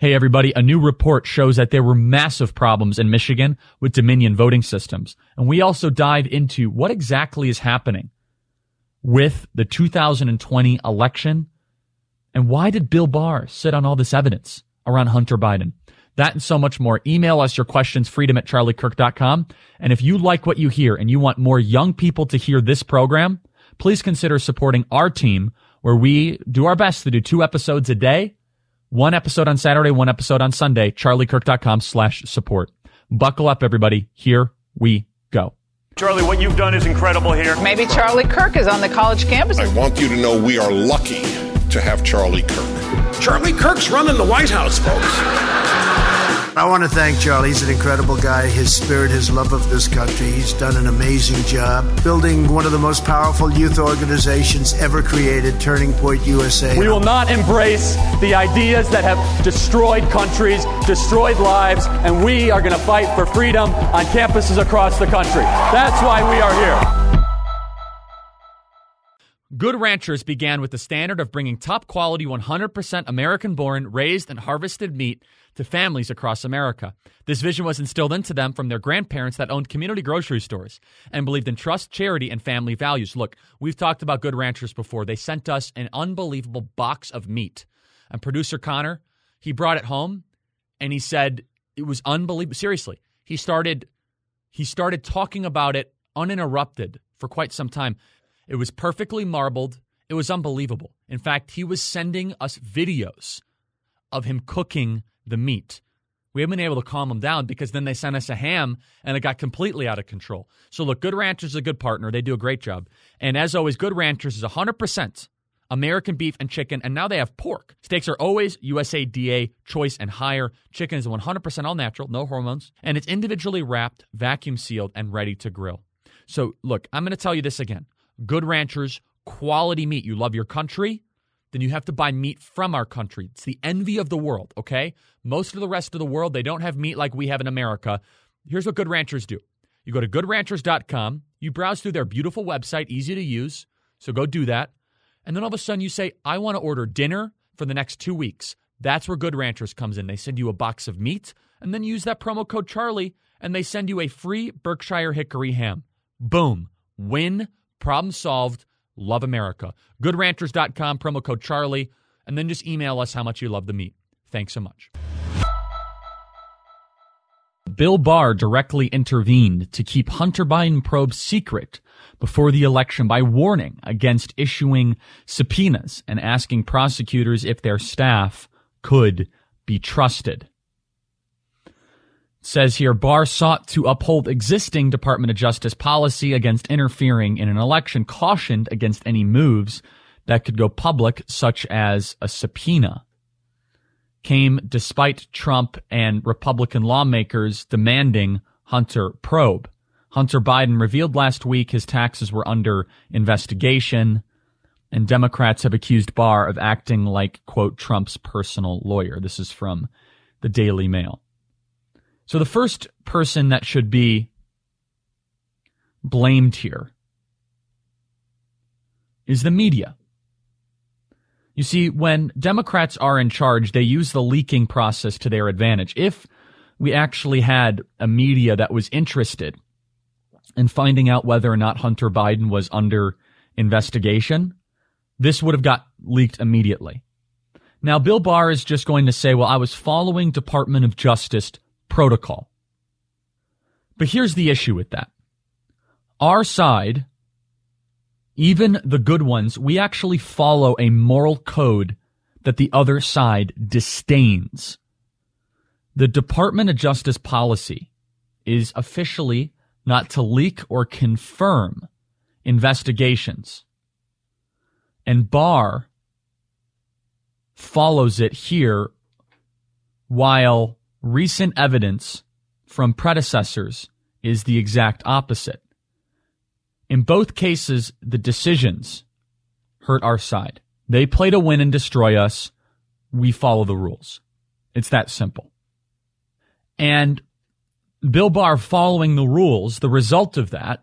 Hey, everybody, a new report shows that there were massive problems in Michigan with Dominion voting systems. And we also dive into what exactly is happening with the 2020 election and why did Bill Barr sit on all this evidence around Hunter Biden? That and so much more. Email us your questions, freedom at charliekirk.com. And if you like what you hear and you want more young people to hear this program, please consider supporting our team where we do our best to do two episodes a day one episode on Saturday, one episode on Sunday. CharlieKirk.com slash support. Buckle up, everybody. Here we go. Charlie, what you've done is incredible here. Maybe Charlie Kirk is on the college campus. I want you to know we are lucky to have Charlie Kirk. Charlie Kirk's running the White House, folks. I want to thank Charlie. He's an incredible guy. His spirit, his love of this country. He's done an amazing job building one of the most powerful youth organizations ever created, Turning Point USA. We will not embrace the ideas that have destroyed countries, destroyed lives, and we are going to fight for freedom on campuses across the country. That's why we are here. Good Ranchers began with the standard of bringing top quality 100% American born, raised, and harvested meat to families across America. This vision was instilled into them from their grandparents that owned community grocery stores and believed in trust, charity, and family values. Look, we've talked about Good Ranchers before. They sent us an unbelievable box of meat. And producer Connor, he brought it home and he said it was unbelievable. Seriously, he started he started talking about it uninterrupted for quite some time. It was perfectly marbled. It was unbelievable. In fact, he was sending us videos of him cooking the meat. We haven't been able to calm him down because then they sent us a ham and it got completely out of control. So, look, Good Ranchers is a good partner. They do a great job. And as always, Good Ranchers is 100% American beef and chicken, and now they have pork. Steaks are always USADA choice and higher. Chicken is 100% all natural, no hormones, and it's individually wrapped, vacuum sealed, and ready to grill. So, look, I'm going to tell you this again Good Ranchers, quality meat. You love your country then you have to buy meat from our country. It's the envy of the world, okay? Most of the rest of the world, they don't have meat like we have in America. Here's what Good Ranchers do you go to goodranchers.com, you browse through their beautiful website, easy to use. So go do that. And then all of a sudden you say, I want to order dinner for the next two weeks. That's where Good Ranchers comes in. They send you a box of meat and then use that promo code Charlie and they send you a free Berkshire Hickory ham. Boom. Win. Problem solved. Love America. GoodRanchers.com, promo code Charlie, and then just email us how much you love the meat. Thanks so much. Bill Barr directly intervened to keep Hunter Biden probe secret before the election by warning against issuing subpoenas and asking prosecutors if their staff could be trusted says here Barr sought to uphold existing Department of Justice policy against interfering in an election, cautioned against any moves that could go public, such as a subpoena. Came despite Trump and Republican lawmakers demanding Hunter probe. Hunter Biden revealed last week his taxes were under investigation, and Democrats have accused Barr of acting like, quote, Trump's personal lawyer. This is from the Daily Mail. So the first person that should be blamed here is the media. You see, when Democrats are in charge, they use the leaking process to their advantage. If we actually had a media that was interested in finding out whether or not Hunter Biden was under investigation, this would have got leaked immediately. Now, Bill Barr is just going to say, well, I was following Department of Justice protocol. But here's the issue with that. Our side, even the good ones, we actually follow a moral code that the other side disdains. The Department of Justice policy is officially not to leak or confirm investigations. And Barr follows it here while recent evidence from predecessors is the exact opposite. In both cases, the decisions hurt our side. They play to win and destroy us. We follow the rules. It's that simple. And Bill Barr following the rules, the result of that,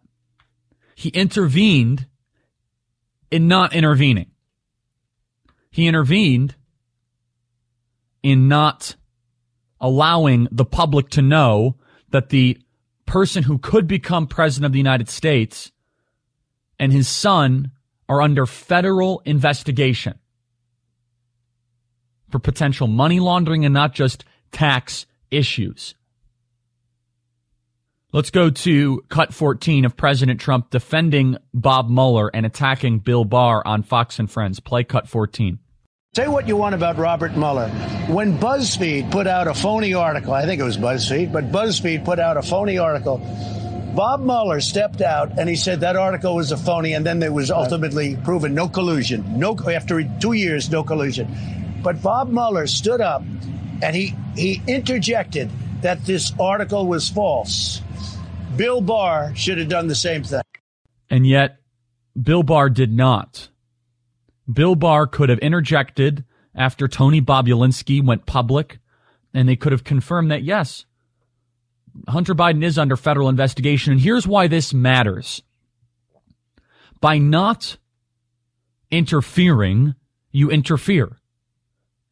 he intervened in not intervening. He intervened in not allowing the public to know that the person who could become president of the United States and his son are under federal investigation for potential money laundering and not just tax issues. Let's go to cut 14 of President Trump defending Bob Mueller and attacking Bill Barr on Fox and Friends. Play cut 14. Say what you want about Robert Mueller. When BuzzFeed put out a phony article, I think it was BuzzFeed, but BuzzFeed put out a phony article. Bob Mueller stepped out and he said that article was a phony, and then there was ultimately proven no collusion. No, after two years, no collusion. But Bob Mueller stood up and he he interjected that this article was false. Bill Barr should have done the same thing. And yet, Bill Barr did not. Bill Barr could have interjected after Tony Bobulinski went public, and they could have confirmed that, yes, Hunter Biden is under federal investigation. And here's why this matters. By not interfering, you interfere.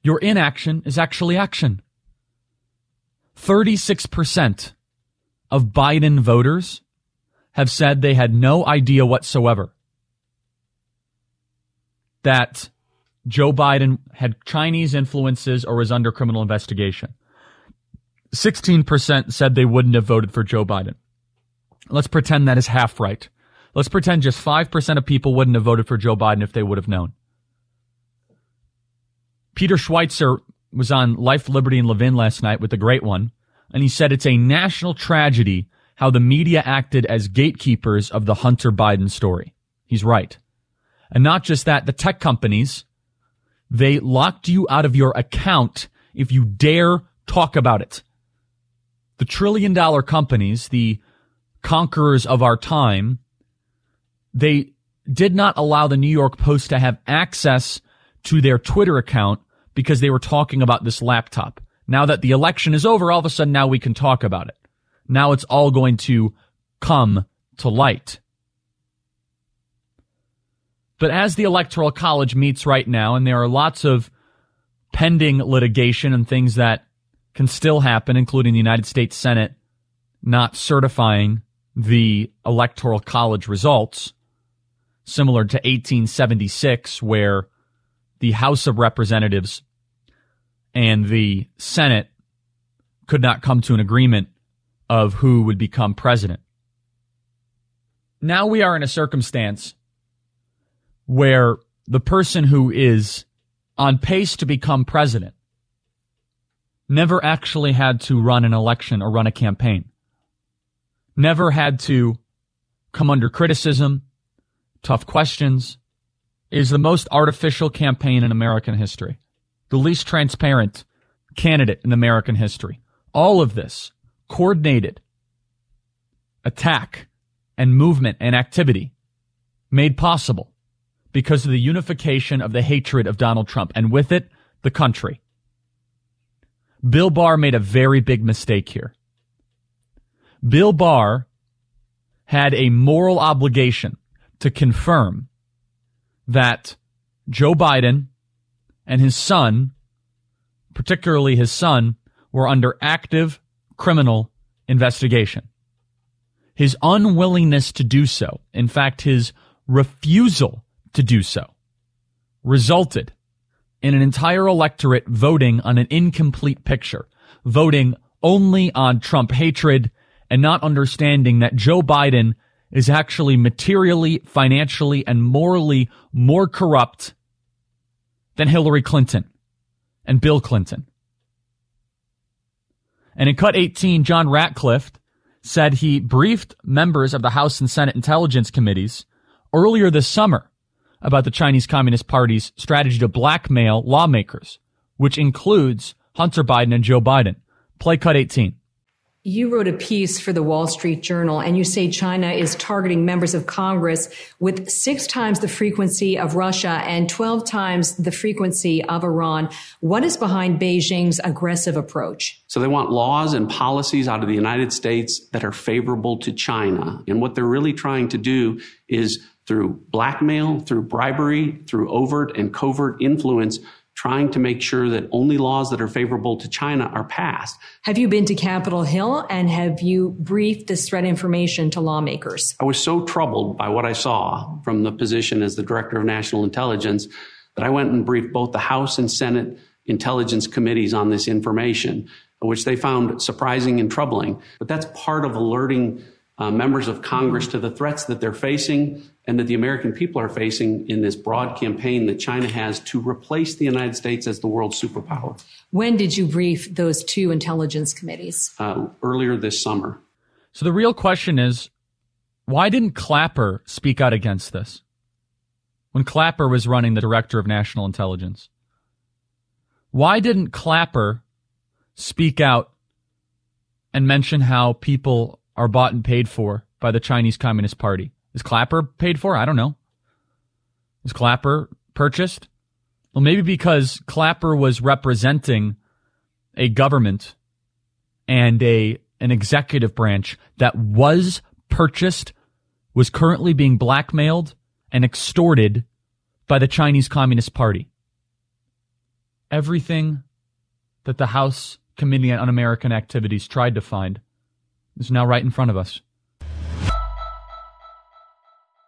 Your inaction is actually action. 36% of Biden voters have said they had no idea whatsoever that Joe Biden had Chinese influences or was under criminal investigation. 16% said they wouldn't have voted for Joe Biden. Let's pretend that is half right. Let's pretend just 5% of people wouldn't have voted for Joe Biden if they would have known. Peter Schweizer was on Life, Liberty, and Levin last night with the great one, and he said it's a national tragedy how the media acted as gatekeepers of the Hunter Biden story. He's right. And not just that, the tech companies, they locked you out of your account if you dare talk about it. The trillion dollar companies, the conquerors of our time, they did not allow the New York Post to have access to their Twitter account because they were talking about this laptop. Now that the election is over, all of a sudden now we can talk about it. Now it's all going to come to light. But as the Electoral College meets right now, and there are lots of pending litigation and things that can still happen, including the United States Senate not certifying the Electoral College results, similar to 1876, where the House of Representatives and the Senate could not come to an agreement of who would become president. Now we are in a circumstance where the person who is on pace to become president never actually had to run an election or run a campaign, never had to come under criticism, tough questions, is the most artificial campaign in American history, the least transparent candidate in American history. All of this coordinated attack and movement and activity made possible because of the unification of the hatred of Donald Trump and with it, the country. Bill Barr made a very big mistake here. Bill Barr had a moral obligation to confirm that Joe Biden and his son, particularly his son, were under active criminal investigation. His unwillingness to do so, in fact, his refusal to do so, resulted in an entire electorate voting on an incomplete picture, voting only on Trump hatred and not understanding that Joe Biden is actually materially, financially, and morally more corrupt than Hillary Clinton and Bill Clinton. And in cut 18, John Ratcliffe said he briefed members of the House and Senate Intelligence Committees earlier this summer about the Chinese Communist Party's strategy to blackmail lawmakers, which includes Hunter Biden and Joe Biden. Play cut 18. You wrote a piece for the Wall Street Journal and you say China is targeting members of Congress with six times the frequency of Russia and 12 times the frequency of Iran. What is behind Beijing's aggressive approach? So they want laws and policies out of the United States that are favorable to China. And what they're really trying to do is through blackmail, through bribery, through overt and covert influence, trying to make sure that only laws that are favorable to China are passed. Have you been to Capitol Hill and have you briefed this threat information to lawmakers? I was so troubled by what I saw from the position as the Director of National Intelligence that I went and briefed both the House and Senate intelligence committees on this information, which they found surprising and troubling. But that's part of alerting uh, members of Congress to the threats that they're facing and that the American people are facing in this broad campaign that China has to replace the United States as the world superpower. When did you brief those two intelligence committees? Uh, earlier this summer. So the real question is why didn't Clapper speak out against this when Clapper was running the director of national intelligence? Why didn't Clapper speak out and mention how people are bought and paid for by the Chinese Communist Party? Is Clapper paid for? I don't know. Is Clapper purchased? Well, maybe because Clapper was representing a government and a an executive branch that was purchased, was currently being blackmailed and extorted by the Chinese Communist Party. Everything that the House Committee on Un American Activities tried to find is now right in front of us.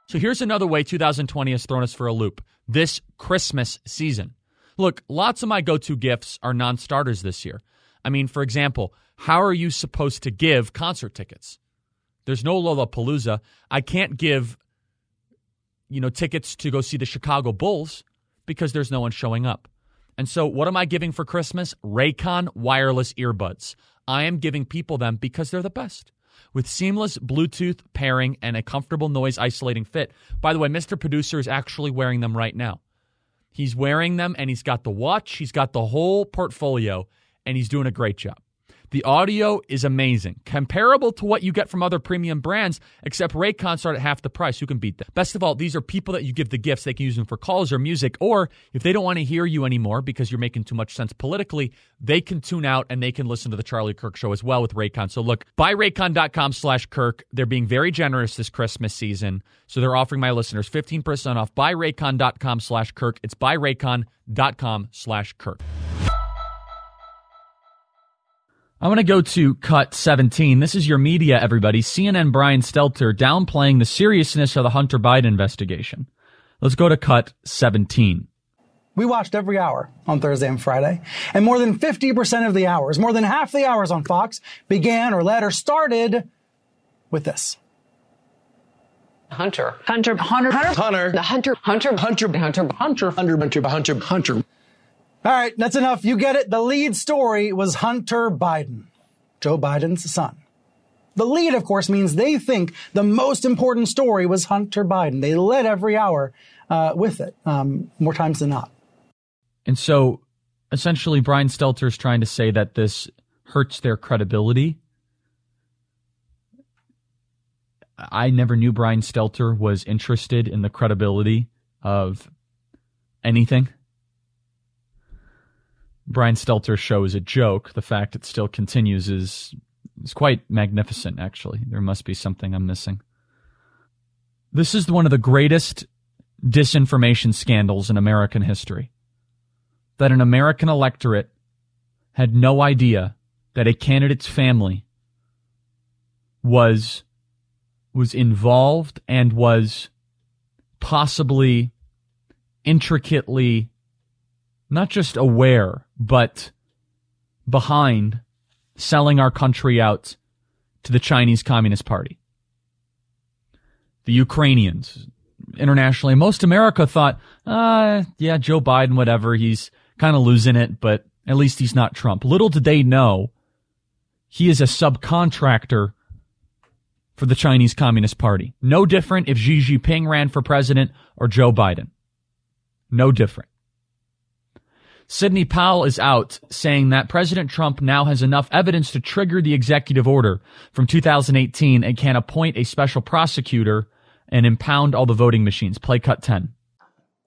So here's another way 2020 has thrown us for a loop this Christmas season. Look, lots of my go to gifts are non starters this year. I mean, for example, how are you supposed to give concert tickets? There's no Lollapalooza. I can't give, you know, tickets to go see the Chicago Bulls because there's no one showing up. And so, what am I giving for Christmas? Raycon wireless earbuds. I am giving people them because they're the best with seamless Bluetooth pairing and a comfortable noise isolating fit. By the way, Mr. Producer is actually wearing them right now. He's wearing them and he's got the watch, he's got the whole portfolio, and he's doing a great job. The audio is amazing, comparable to what you get from other premium brands, except Raycon start at half the price. Who can beat that? Best of all, these are people that you give the gifts. They can use them for calls or music, or if they don't want to hear you anymore because you're making too much sense politically, they can tune out and they can listen to the Charlie Kirk show as well with Raycon. So look, buy raycon.com slash Kirk. They're being very generous this Christmas season. So they're offering my listeners 15% off. Buy raycon.com slash Kirk. It's buyraycon.com slash Kirk. I want to go to cut 17. This is your media, everybody. CNN Brian Stelter downplaying the seriousness of the Hunter Biden investigation. Let's go to cut 17. We watched every hour on Thursday and Friday, and more than 50% of the hours, more than half the hours on Fox, began or led or started with this. Hunter. Hunter. Hunter. Hunter. Hunter. The Hunter. Hunter. Hunter. Hunter. Hunter. Hunter. Hunter. Hunter. Hunter. All right, that's enough. You get it. The lead story was Hunter Biden, Joe Biden's son. The lead, of course, means they think the most important story was Hunter Biden. They led every hour uh, with it, um, more times than not. And so, essentially, Brian Stelter is trying to say that this hurts their credibility. I never knew Brian Stelter was interested in the credibility of anything. Brian Stelter's show is a joke. The fact it still continues is is quite magnificent. Actually, there must be something I'm missing. This is one of the greatest disinformation scandals in American history. That an American electorate had no idea that a candidate's family was was involved and was possibly intricately not just aware, but behind selling our country out to the Chinese Communist Party. The Ukrainians, internationally, most America thought, uh, yeah, Joe Biden, whatever, he's kind of losing it, but at least he's not Trump. Little did they know he is a subcontractor for the Chinese Communist Party. No different if Xi Jinping ran for president or Joe Biden. No different. Sidney Powell is out saying that President Trump now has enough evidence to trigger the executive order from 2018 and can appoint a special prosecutor and impound all the voting machines. Play cut 10.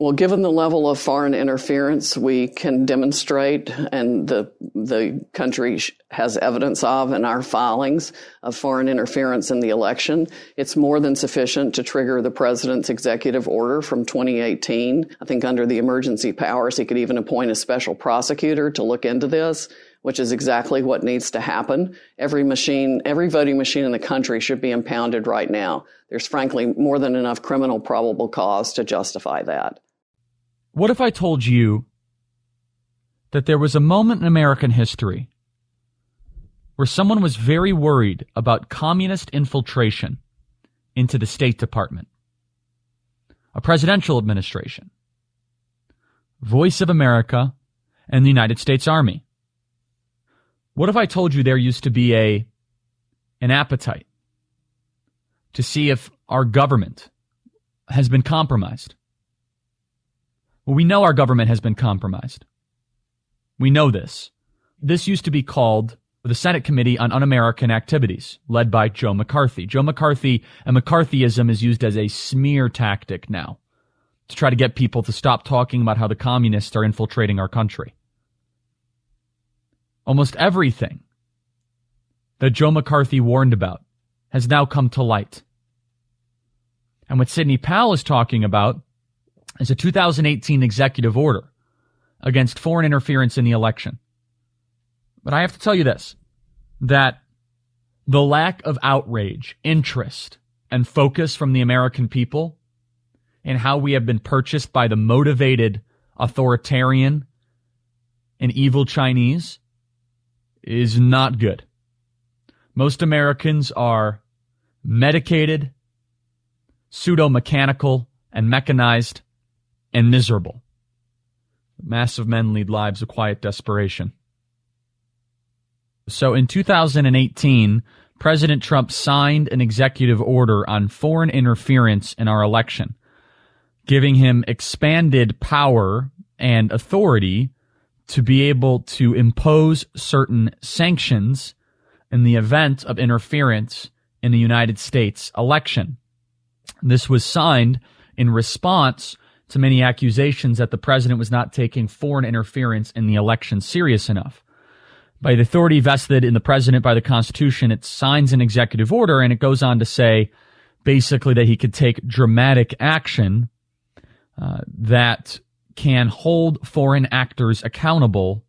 Well, given the level of foreign interference we can demonstrate and the, the country has evidence of in our filings of foreign interference in the election, it's more than sufficient to trigger the president's executive order from 2018. I think under the emergency powers, he could even appoint a special prosecutor to look into this which is exactly what needs to happen. Every machine, every voting machine in the country should be impounded right now. There's frankly more than enough criminal probable cause to justify that. What if I told you that there was a moment in American history where someone was very worried about communist infiltration into the State Department, a presidential administration, Voice of America, and the United States Army? What if I told you there used to be a an appetite to see if our government has been compromised? Well, we know our government has been compromised. We know this. This used to be called the Senate Committee on Un-American Activities, led by Joe McCarthy. Joe McCarthy and McCarthyism is used as a smear tactic now to try to get people to stop talking about how the communists are infiltrating our country. Almost everything that Joe McCarthy warned about has now come to light. And what Sidney Powell is talking about is a 2018 executive order against foreign interference in the election. But I have to tell you this that the lack of outrage, interest, and focus from the American people in how we have been purchased by the motivated authoritarian and evil Chinese is not good. Most Americans are medicated, pseudo mechanical, and mechanized and miserable. Massive men lead lives of quiet desperation. So in 2018, President Trump signed an executive order on foreign interference in our election, giving him expanded power and authority to be able to impose certain sanctions in the event of interference in the United States election. This was signed in response to many accusations that the president was not taking foreign interference in the election serious enough. By the authority vested in the president by the Constitution, it signs an executive order and it goes on to say basically that he could take dramatic action uh, that can hold foreign actors accountable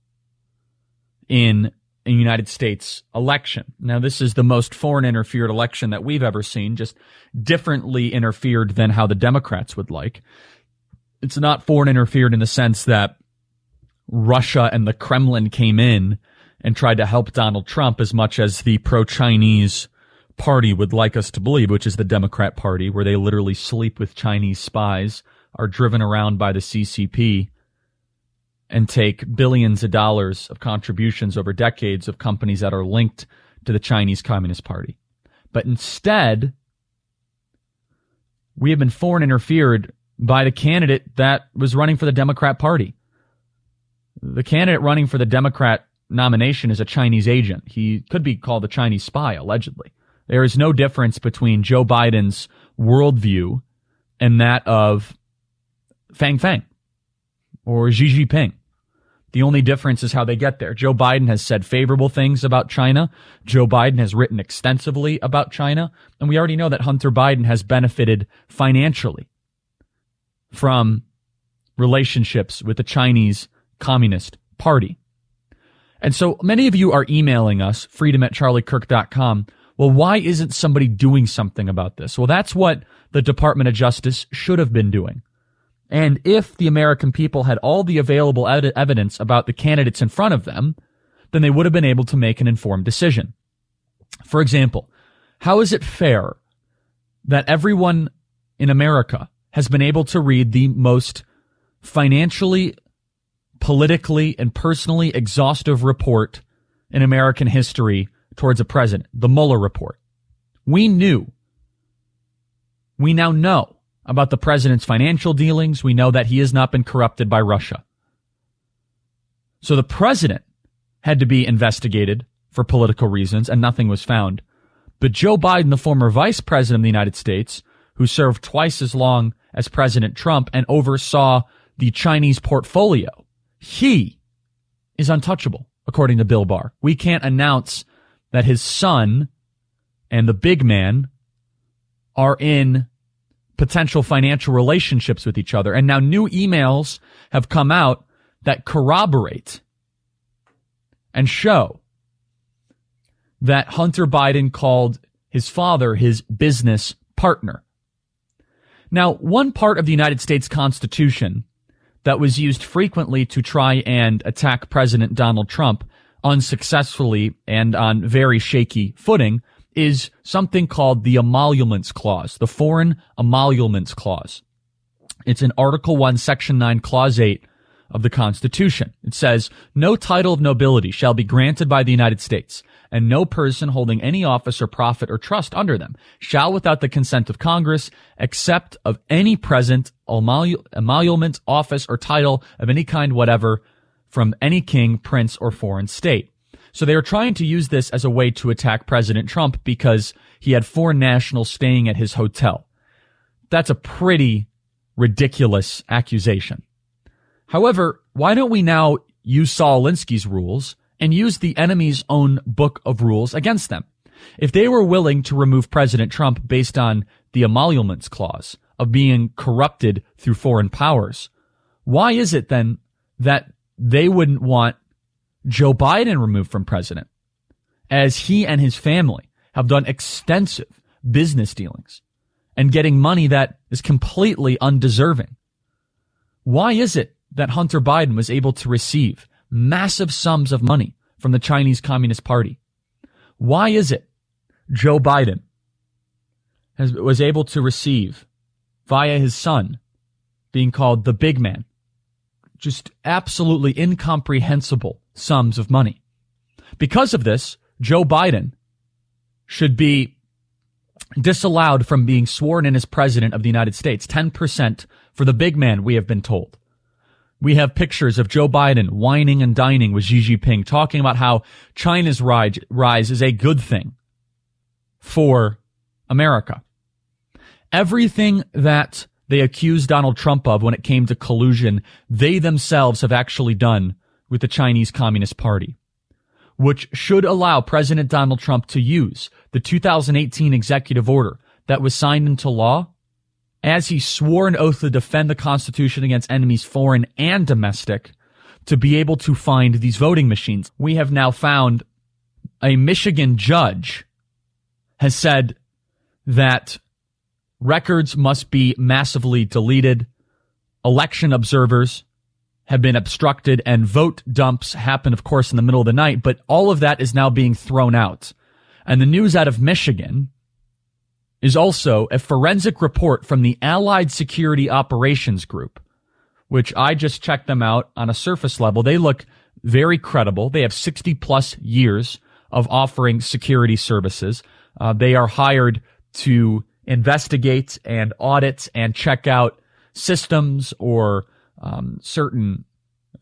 in a United States election. Now, this is the most foreign interfered election that we've ever seen, just differently interfered than how the Democrats would like it's not foreign interfered in the sense that Russia and the Kremlin came in and tried to help Donald Trump as much as the pro Chinese party would like us to believe, which is the Democrat Party, where they literally sleep with Chinese spies, are driven around by the CCP, and take billions of dollars of contributions over decades of companies that are linked to the Chinese Communist Party. But instead, we have been foreign interfered by the candidate that was running for the Democrat Party. The candidate running for the Democrat nomination is a Chinese agent. He could be called a Chinese spy, allegedly. There is no difference between Joe Biden's worldview and that of Fang Fang or Xi Jinping. The only difference is how they get there. Joe Biden has said favorable things about China. Joe Biden has written extensively about China. And we already know that Hunter Biden has benefited financially from relationships with the Chinese Communist Party. And so many of you are emailing us, freedom at charliekirk.com. Well, why isn't somebody doing something about this? Well, that's what the Department of Justice should have been doing. And if the American people had all the available ed- evidence about the candidates in front of them, then they would have been able to make an informed decision. For example, how is it fair that everyone in America has been able to read the most financially, politically, and personally exhaustive report in American history towards a president, the Mueller report. We knew, we now know about the president's financial dealings. We know that he has not been corrupted by Russia. So the president had to be investigated for political reasons and nothing was found. But Joe Biden, the former vice president of the United States, who served twice as long as President Trump and oversaw the Chinese portfolio. He is untouchable, according to Bill Barr. We can't announce that his son and the big man are in potential financial relationships with each other. And now new emails have come out that corroborate and show that Hunter Biden called his father his business partner. Now, one part of the United States Constitution that was used frequently to try and attack President Donald Trump unsuccessfully and on very shaky footing is something called the Emoluments Clause, the Foreign Emoluments Clause. It's in Article 1, Section 9, Clause 8 of the Constitution. It says, no title of nobility shall be granted by the United States, and no person holding any office or profit or trust under them shall, without the consent of Congress, accept of any present emolument, office, or title of any kind whatever from any king, prince, or foreign state. So they are trying to use this as a way to attack President Trump because he had foreign nationals staying at his hotel. That's a pretty ridiculous accusation. However, why don't we now use Saul Alinsky's rules and use the enemy's own book of rules against them? If they were willing to remove President Trump based on the emoluments clause of being corrupted through foreign powers, why is it then that they wouldn't want Joe Biden removed from president, as he and his family have done extensive business dealings and getting money that is completely undeserving. Why is it that Hunter Biden was able to receive massive sums of money from the Chinese Communist Party? Why is it Joe Biden has, was able to receive via his son being called the big man? Just absolutely incomprehensible sums of money. Because of this, Joe Biden should be disallowed from being sworn in as president of the United States. 10% for the big man, we have been told. We have pictures of Joe Biden wining and dining with Xi Jinping, talking about how China's rise, rise is a good thing for America. Everything that they accused Donald Trump of when it came to collusion, they themselves have actually done with the Chinese Communist Party, which should allow President Donald Trump to use the 2018 executive order that was signed into law as he swore an oath to defend the Constitution against enemies foreign and domestic to be able to find these voting machines. We have now found a Michigan judge has said that records must be massively deleted. Election observers have been obstructed and vote dumps happen, of course, in the middle of the night, but all of that is now being thrown out. And the news out of Michigan is also a forensic report from the Allied Security Operations Group, which I just checked them out on a surface level. They look very credible. They have 60 plus years of offering security services. Uh, they are hired to investigate and audit and check out systems or um, certain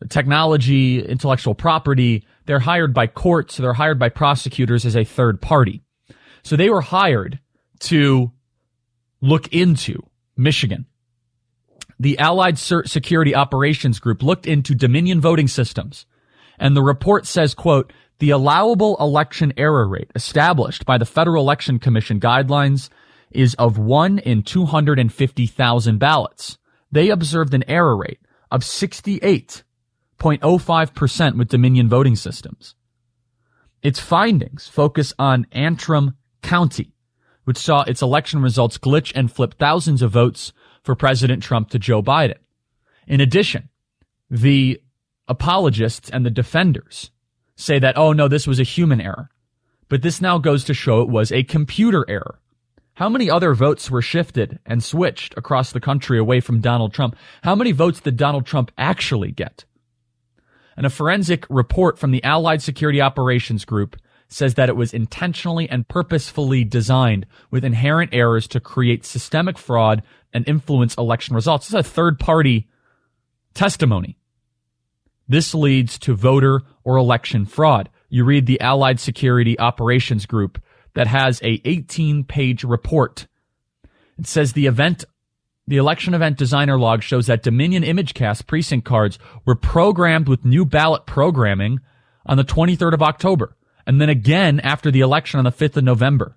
technology, intellectual property. They're hired by courts, they're hired by prosecutors as a third party. So they were hired to look into Michigan. The Allied Security Operations Group looked into Dominion voting systems, and the report says, quote, the allowable election error rate established by the Federal Election Commission guidelines is of 1 in 250,000 ballots. They observed an error rate of 68.05% with Dominion voting systems. Its findings focus on Antrim County, which saw its election results glitch and flip thousands of votes for President Trump to Joe Biden. In addition, the apologists and the defenders say that, oh no, this was a human error. But this now goes to show it was a computer error. How many other votes were shifted and switched across the country away from Donald Trump? How many votes did Donald Trump actually get? And a forensic report from the Allied Security Operations Group says that it was intentionally and purposefully designed with inherent errors to create systemic fraud and influence election results. This is a third party testimony. This leads to voter or election fraud. You read the Allied Security Operations Group that has a 18 page report. It says the event The election event designer log shows that Dominion ImageCast precinct cards were programmed with new ballot programming on the 23rd of October, and then again after the election on the 5th of November.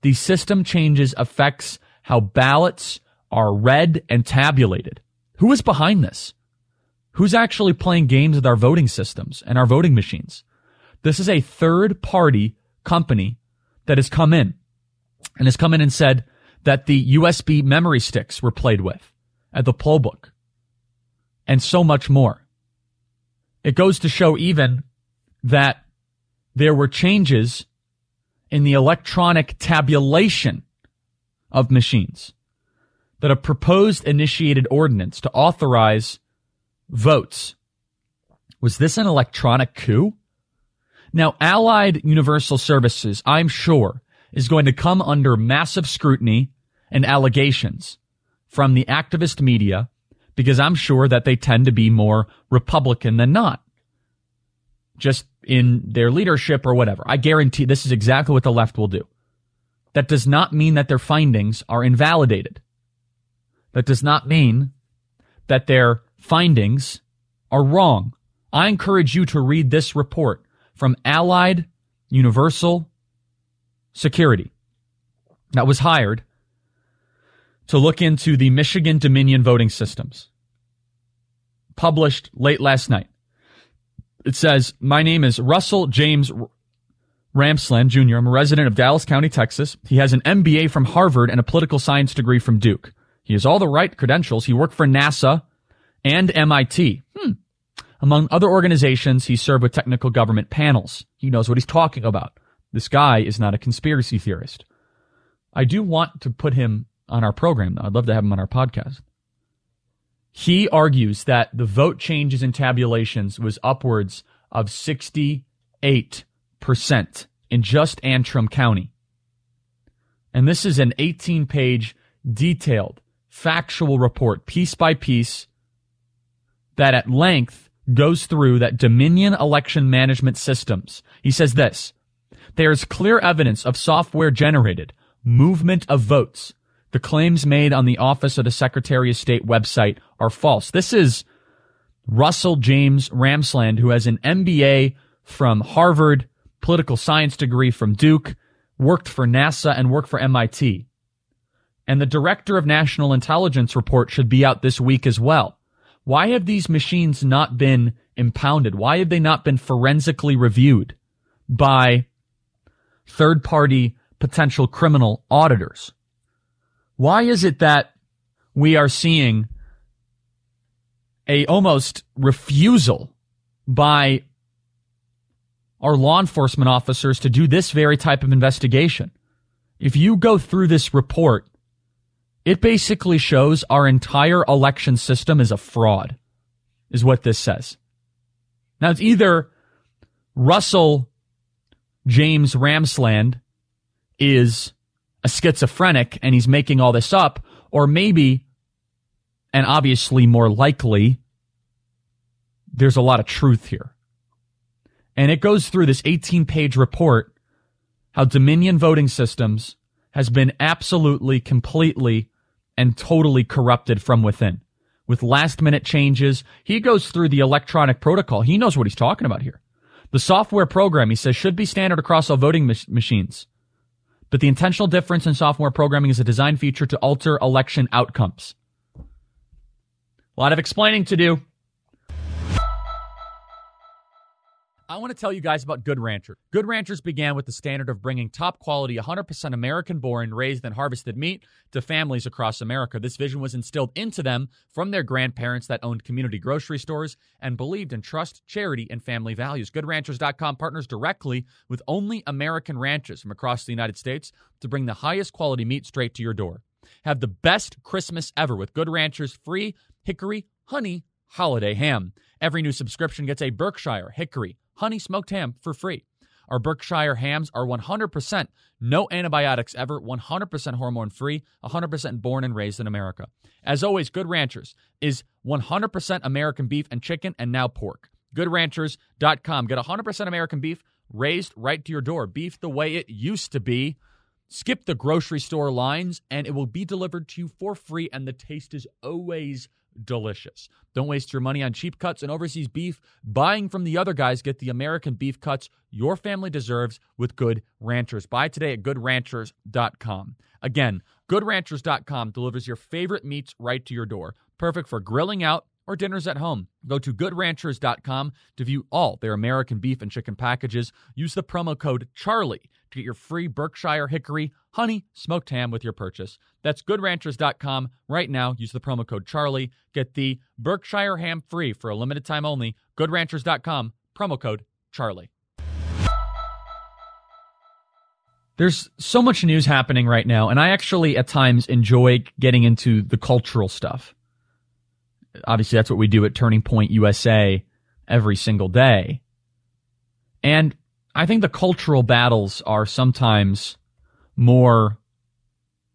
The system changes affects how ballots are read and tabulated. Who is behind this? Who's actually playing games with our voting systems and our voting machines? This is a third party company that has come in and has come in and said that the USB memory sticks were played with at the poll book and so much more. It goes to show even that there were changes in the electronic tabulation of machines that a proposed initiated ordinance to authorize votes. Was this an electronic coup? Now, Allied Universal Services, I'm sure, is going to come under massive scrutiny and allegations from the activist media because I'm sure that they tend to be more Republican than not. Just in their leadership or whatever. I guarantee this is exactly what the left will do. That does not mean that their findings are invalidated. That does not mean that their findings are wrong. I encourage you to read this report from Allied Universal Security that was hired to look into the Michigan Dominion voting systems. Published late last night. It says, My name is Russell James Ramsland Jr. I'm a resident of Dallas County, Texas. He has an MBA from Harvard and a political science degree from Duke. He has all the right credentials. He worked for NASA and MIT. Hmm. Among other organizations, he served with technical government panels. He knows what he's talking about. This guy is not a conspiracy theorist. I do want to put him on our program, though. I'd love to have him on our podcast. He argues that the vote changes in tabulations was upwards of 68% in just Antrim County. And this is an 18 page, detailed, factual report, piece by piece, that at length goes through that Dominion election management systems. He says this there is clear evidence of software generated movement of votes the claims made on the Office of the Secretary of State website are false. This is Russell James Ramsland, who has an MBA from Harvard, political science degree from Duke, worked for NASA and worked for MIT. And the Director of National Intelligence report should be out this week as well. Why have these machines not been impounded? Why have they not been forensically reviewed by third party potential criminal auditors? Why is it that we are seeing a almost refusal by our law enforcement officers to do this very type of investigation? If you go through this report, it basically shows our entire election system is a fraud, is what this says. Now it's either Russell James Ramsland is a schizophrenic and he's making all this up, or maybe, and obviously more likely, there's a lot of truth here. And it goes through this 18 page report how Dominion voting systems has been absolutely, completely, and totally corrupted from within with last minute changes. He goes through the electronic protocol. He knows what he's talking about here. The software program, he says, should be standard across all voting mach- machines but the intentional difference in software programming is a design feature to alter election outcomes. A lot of explaining to do. I want to tell you guys about Good Rancher. Good Ranchers began with the standard of bringing top quality, 100% American born, raised, and harvested meat to families across America. This vision was instilled into them from their grandparents that owned community grocery stores and believed in trust, charity, and family values. GoodRanchers.com partners directly with only American ranches from across the United States to bring the highest quality meat straight to your door. Have the best Christmas ever with Good Ranchers free hickory honey holiday ham. Every new subscription gets a Berkshire hickory honey smoked ham for free. Our Berkshire hams are 100% no antibiotics ever, 100% hormone free, 100% born and raised in America. As always, Good Ranchers is 100% American beef and chicken and now pork. GoodRanchers.com. Get 100% American beef raised right to your door. Beef the way it used to be Skip the grocery store lines and it will be delivered to you for free, and the taste is always delicious. Don't waste your money on cheap cuts and overseas beef. Buying from the other guys, get the American beef cuts your family deserves with Good Ranchers. Buy today at goodranchers.com. Again, goodranchers.com delivers your favorite meats right to your door. Perfect for grilling out or dinners at home. Go to goodranchers.com to view all their American beef and chicken packages. Use the promo code CHARLIE to get your free Berkshire Hickory Honey Smoked Ham with your purchase. That's goodranchers.com right now. Use the promo code CHARLIE. Get the Berkshire Ham free for a limited time only. Goodranchers.com, promo code CHARLIE. There's so much news happening right now, and I actually at times enjoy getting into the cultural stuff. Obviously, that's what we do at Turning Point USA every single day. And I think the cultural battles are sometimes more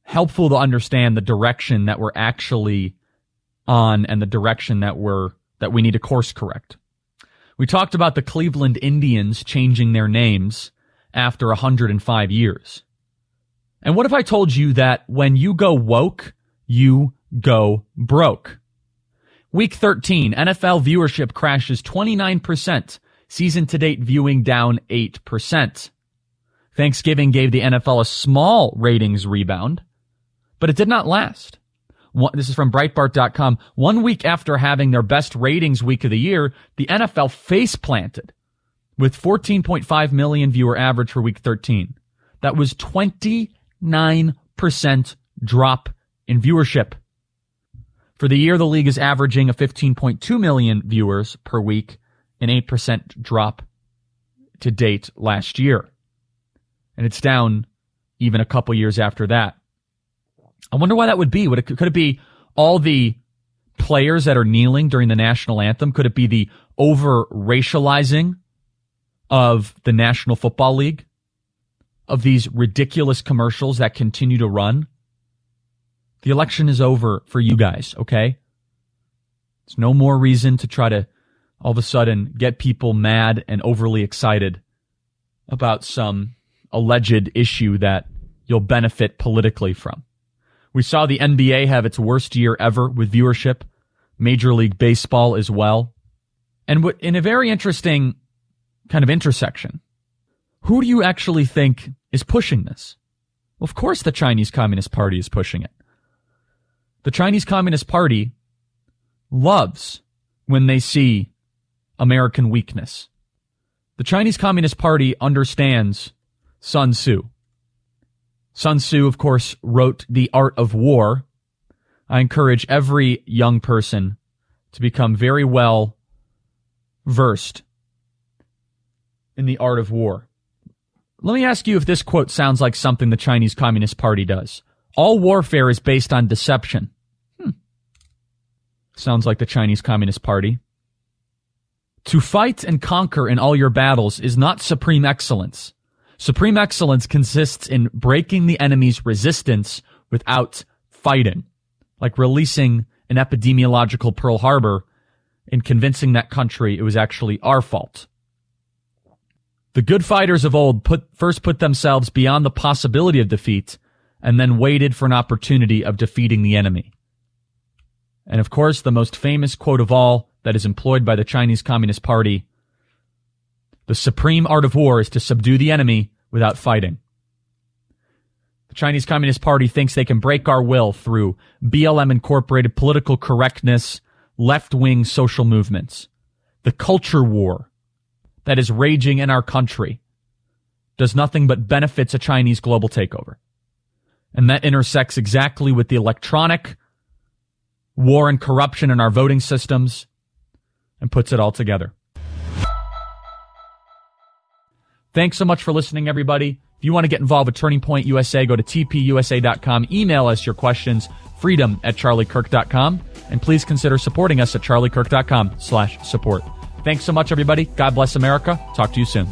helpful to understand the direction that we're actually on and the direction that we're that we need to course correct. We talked about the Cleveland Indians changing their names after 105 years. And what if I told you that when you go woke, you go broke? Week 13, NFL viewership crashes 29%, season to date viewing down 8%. Thanksgiving gave the NFL a small ratings rebound, but it did not last. One, this is from Breitbart.com. One week after having their best ratings week of the year, the NFL face planted with 14.5 million viewer average for week 13. That was 29% drop in viewership. For the year, the league is averaging a 15.2 million viewers per week, an 8% drop to date last year. And it's down even a couple years after that. I wonder why that would be. Would it, could it be all the players that are kneeling during the national anthem? Could it be the over racializing of the National Football League? Of these ridiculous commercials that continue to run? The election is over for you guys, okay? It's no more reason to try to all of a sudden get people mad and overly excited about some alleged issue that you'll benefit politically from. We saw the NBA have its worst year ever with viewership, Major League Baseball as well. And in a very interesting kind of intersection, who do you actually think is pushing this? Well, of course, the Chinese Communist Party is pushing it. The Chinese Communist Party loves when they see American weakness. The Chinese Communist Party understands Sun Tzu. Sun Tzu, of course, wrote The Art of War. I encourage every young person to become very well versed in the art of war. Let me ask you if this quote sounds like something the Chinese Communist Party does. All warfare is based on deception. Hmm. Sounds like the Chinese Communist Party. To fight and conquer in all your battles is not supreme excellence. Supreme excellence consists in breaking the enemy's resistance without fighting, like releasing an epidemiological Pearl Harbor and convincing that country it was actually our fault. The good fighters of old put, first put themselves beyond the possibility of defeat and then waited for an opportunity of defeating the enemy. And of course, the most famous quote of all that is employed by the Chinese Communist Party the supreme art of war is to subdue the enemy without fighting. The Chinese Communist Party thinks they can break our will through BLM incorporated political correctness, left wing social movements. The culture war that is raging in our country does nothing but benefits a Chinese global takeover. And that intersects exactly with the electronic war and corruption in our voting systems and puts it all together. Thanks so much for listening, everybody. If you want to get involved with Turning Point USA, go to tpusa.com. Email us your questions, freedom at charliekirk.com. And please consider supporting us at charliekirk.com slash support. Thanks so much, everybody. God bless America. Talk to you soon.